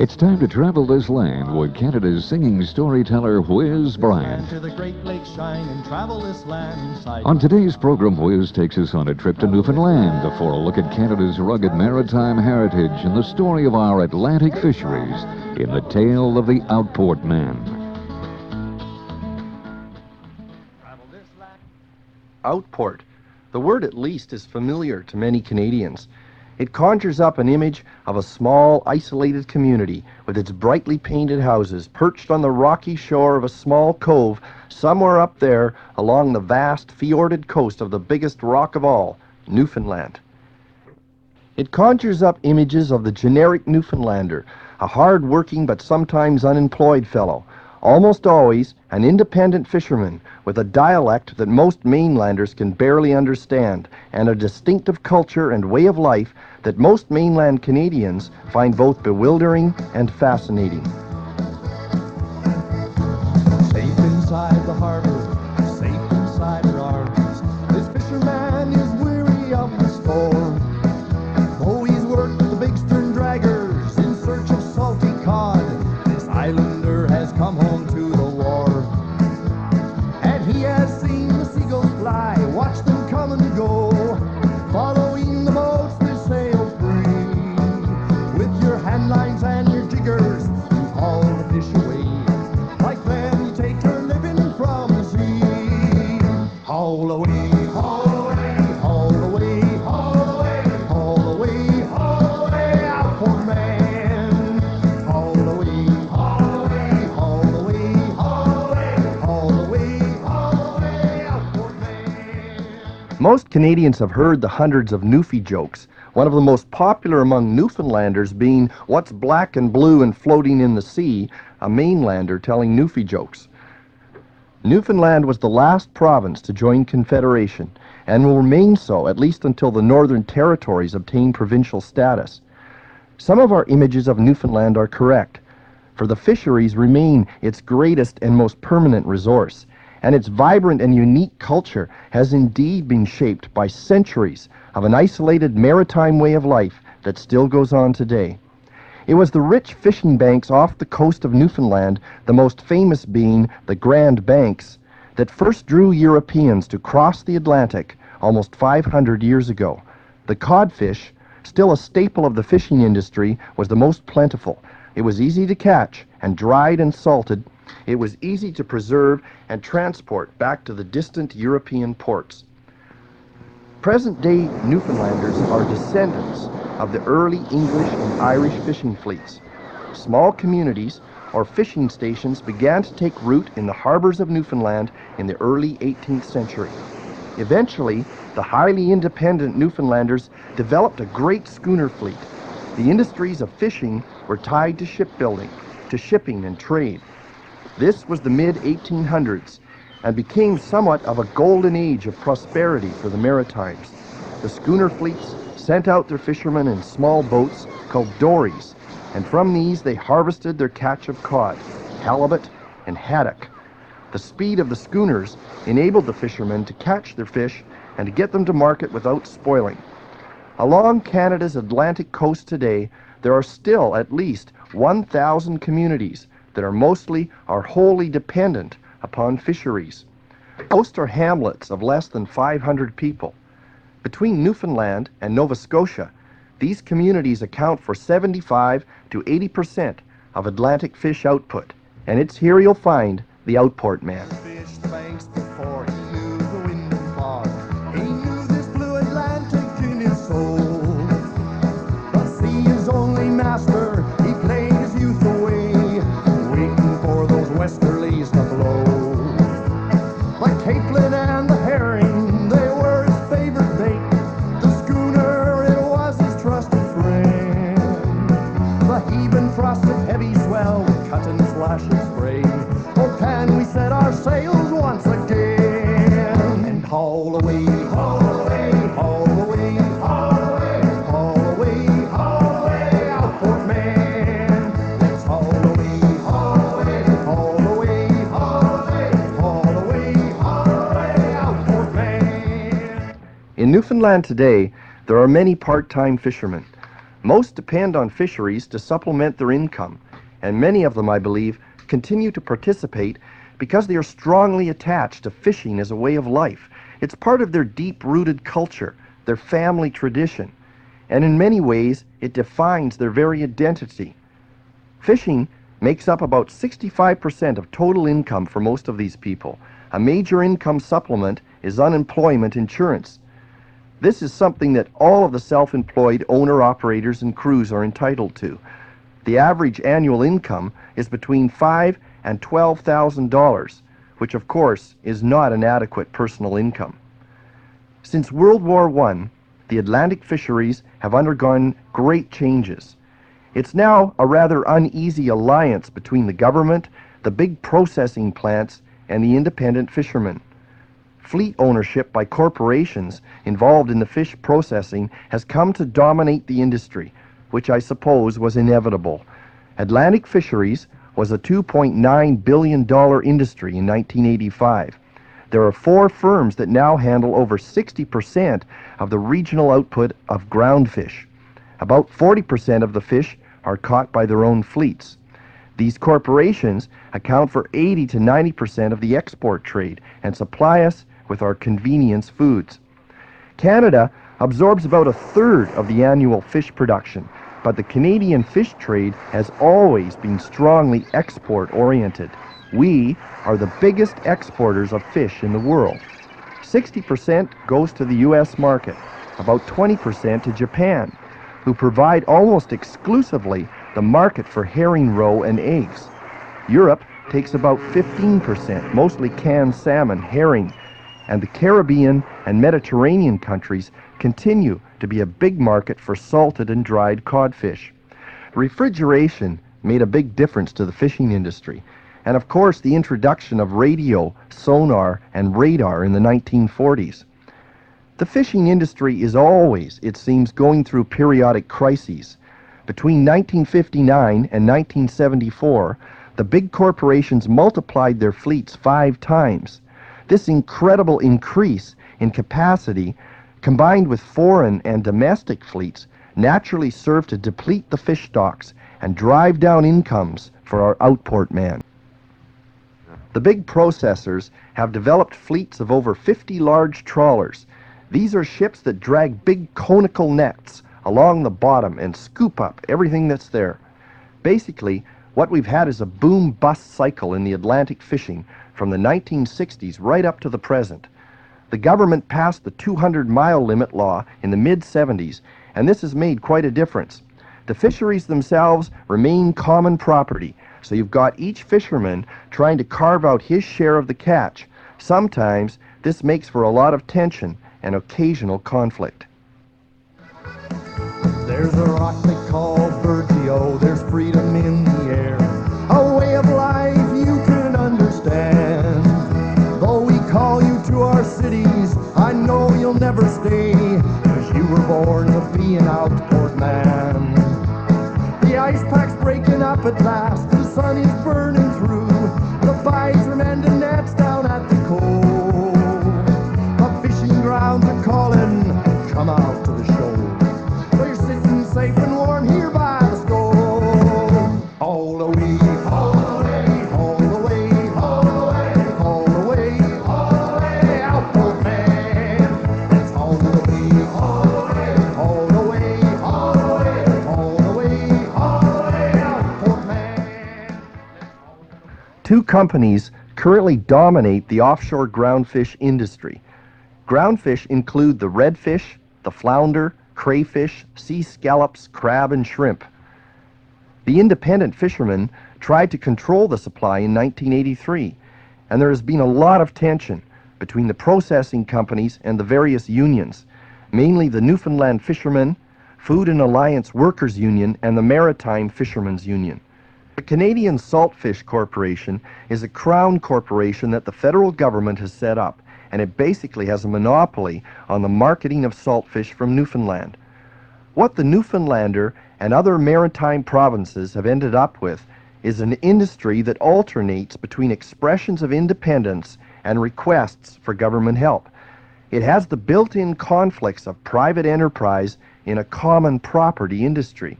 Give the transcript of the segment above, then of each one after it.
It's time to travel this land with Canada's singing storyteller Wiz Bryant. to the Great Lakes shine and travel this land On today's program, Wiz takes us on a trip to Newfoundland for a look at Canada's rugged maritime heritage and the story of our Atlantic fisheries in the tale of the Outport Man. travel this land. Outport. The word at least is familiar to many Canadians. It conjures up an image of a small, isolated community with its brightly painted houses perched on the rocky shore of a small cove somewhere up there along the vast fjorded coast of the biggest rock of all, Newfoundland. It conjures up images of the generic Newfoundlander, a hard working but sometimes unemployed fellow, almost always an independent fisherman with a dialect that most mainlanders can barely understand and a distinctive culture and way of life that most mainland Canadians find both bewildering and fascinating. Canadians have heard the hundreds of Newfie jokes, one of the most popular among Newfoundlanders being What's black and blue and floating in the sea, a mainlander telling Newfie jokes. Newfoundland was the last province to join Confederation and will remain so at least until the Northern Territories obtain provincial status. Some of our images of Newfoundland are correct, for the fisheries remain its greatest and most permanent resource, and its vibrant and unique culture has indeed been shaped by centuries of an isolated maritime way of life that still goes on today. It was the rich fishing banks off the coast of Newfoundland, the most famous being the Grand Banks, that first drew Europeans to cross the Atlantic almost 500 years ago. The codfish, still a staple of the fishing industry, was the most plentiful. It was easy to catch, and dried and salted, it was easy to preserve and transport back to the distant European ports. Present day Newfoundlanders are descendants of the early English and Irish fishing fleets. Small communities or fishing stations began to take root in the harbors of Newfoundland in the early 18th century. Eventually, the highly independent Newfoundlanders developed a great schooner fleet. The industries of fishing were tied to shipbuilding, to shipping and trade. This was the mid 1800s and became somewhat of a golden age of prosperity for the Maritimes. The schooner fleets sent out their fishermen in small boats called dories, and from these they harvested their catch of cod, halibut, and haddock. The speed of the schooners enabled the fishermen to catch their fish and to get them to market without spoiling. Along Canada's Atlantic coast today, there are still at least 1,000 communities that are mostly or wholly dependent upon fisheries. Most are hamlets of less than 500 people. Between Newfoundland and Nova Scotia, these communities account for 75 to 80 percent of Atlantic fish output, and it's here you'll find the Outport Man. Spray. Oh, can we set our sails once again and haul away, haul away. In Newfoundland today, there are many part time fishermen. Most depend on fisheries to supplement their income, and many of them, I believe, continue to participate because they are strongly attached to fishing as a way of life. It's part of their deep rooted culture, their family tradition, and in many ways, it defines their very identity. Fishing makes up about 65% of total income for most of these people. A major income supplement is unemployment insurance. This is something that all of the self employed owner operators and crews are entitled to. The average annual income is between five and twelve thousand dollars, which of course is not an adequate personal income. Since World War I, the Atlantic fisheries have undergone great changes. It's now a rather uneasy alliance between the government, the big processing plants, and the independent fishermen. Fleet ownership by corporations involved in the fish processing has come to dominate the industry, which I suppose was inevitable. Atlantic fisheries was a $2.9 billion industry in 1985. There are four firms that now handle over 60% of the regional output of ground fish. About 40% of the fish are caught by their own fleets. These corporations account for 80 to 90% of the export trade and supply us with our convenience foods. Canada absorbs about a third of the annual fish production, but the Canadian fish trade has always been strongly export oriented. We are the biggest exporters of fish in the world. 60% goes to the US market, about 20% to Japan, who provide almost exclusively the market for herring roe and eggs. Europe takes about 15%, mostly canned salmon, herring, and the Caribbean and Mediterranean countries continue to be a big market for salted and dried codfish. Refrigeration made a big difference to the fishing industry, and of course the introduction of radio, sonar, and radar in the 1940s. The fishing industry is always, it seems, going through periodic crises. Between 1959 and 1974, the big corporations multiplied their fleets five times. This incredible increase in capacity, combined with foreign and domestic fleets, naturally served to deplete the fish stocks and drive down incomes for our outport man. The big processors have developed fleets of over 50 large trawlers these are ships that drag big conical nets along the bottom and scoop up everything that's there. Basically, what we've had is a boom bust cycle in the Atlantic fishing from the 1960s right up to the present. The government passed the 200 mile limit law in the mid 70s, and this has made quite a difference. The fisheries themselves remain common property, so you've got each fisherman trying to carve out his share of the catch. Sometimes this makes for a lot of tension and occasional conflict. Companies currently dominate the offshore groundfish industry. Groundfish include the redfish, the flounder, crayfish, sea scallops, crab, and shrimp. The independent fishermen tried to control the supply in 1983, and there has been a lot of tension between the processing companies and the various unions, mainly the Newfoundland Fishermen, Food and Allied Workers Union, and the Maritime Fishermen's Union. The Canadian Saltfish Corporation is a crown corporation that the federal government has set up and it basically has a monopoly on the marketing of saltfish from Newfoundland. What the Newfoundlander and other maritime provinces have ended up with is an industry that alternates between expressions of independence and requests for government help. It has the built in conflicts of private enterprise in a common property industry.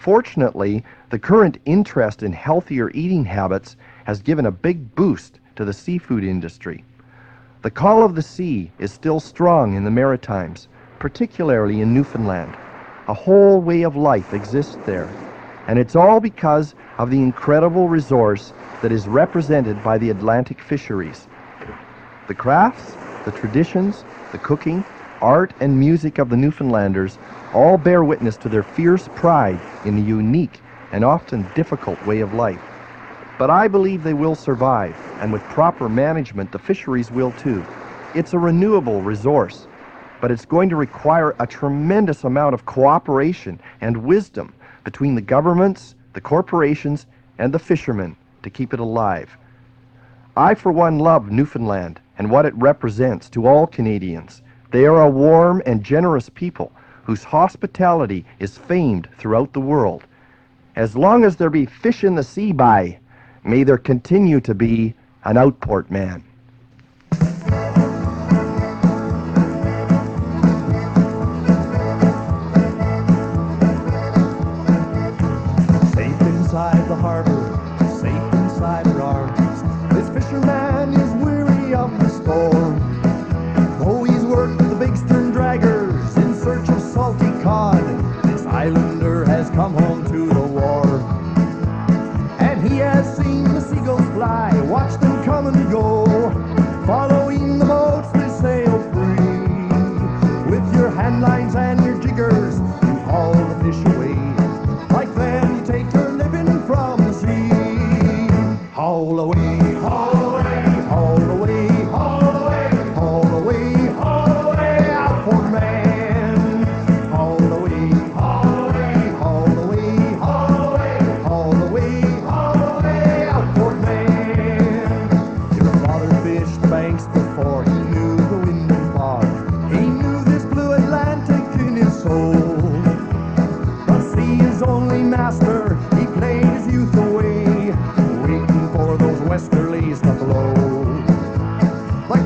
Fortunately, the current interest in healthier eating habits has given a big boost to the seafood industry. The call of the sea is still strong in the Maritimes, particularly in Newfoundland. A whole way of life exists there, and it's all because of the incredible resource that is represented by the Atlantic fisheries. The crafts, the traditions, the cooking, art, and music of the Newfoundlanders all bear witness to their fierce pride in the unique and often difficult way of life. But I believe they will survive, and with proper management, the fisheries will too. It's a renewable resource, but it's going to require a tremendous amount of cooperation and wisdom between the governments, the corporations, and the fishermen to keep it alive. I, for one, love Newfoundland and what it represents to all Canadians. They are a warm and generous people whose hospitality is famed throughout the world. As long as there be fish in the sea by, may there continue to be an outport man.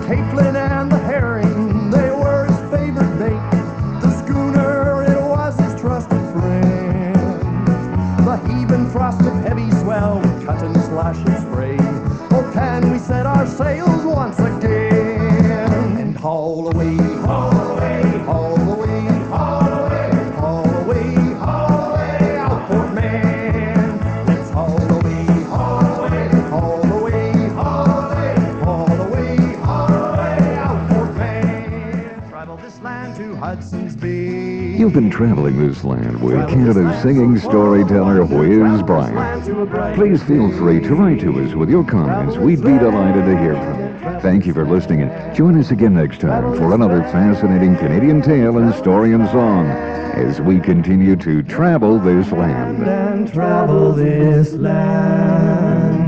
The to Hudson's Bay. You've been traveling this land with Canada's singing storyteller, Wiz Bryant. Please feel free to write to us with your comments. We'd be delighted to hear from you. Thank you for listening, and join us again next time for another fascinating Canadian tale and story and song as we continue to travel this land. and travel this land.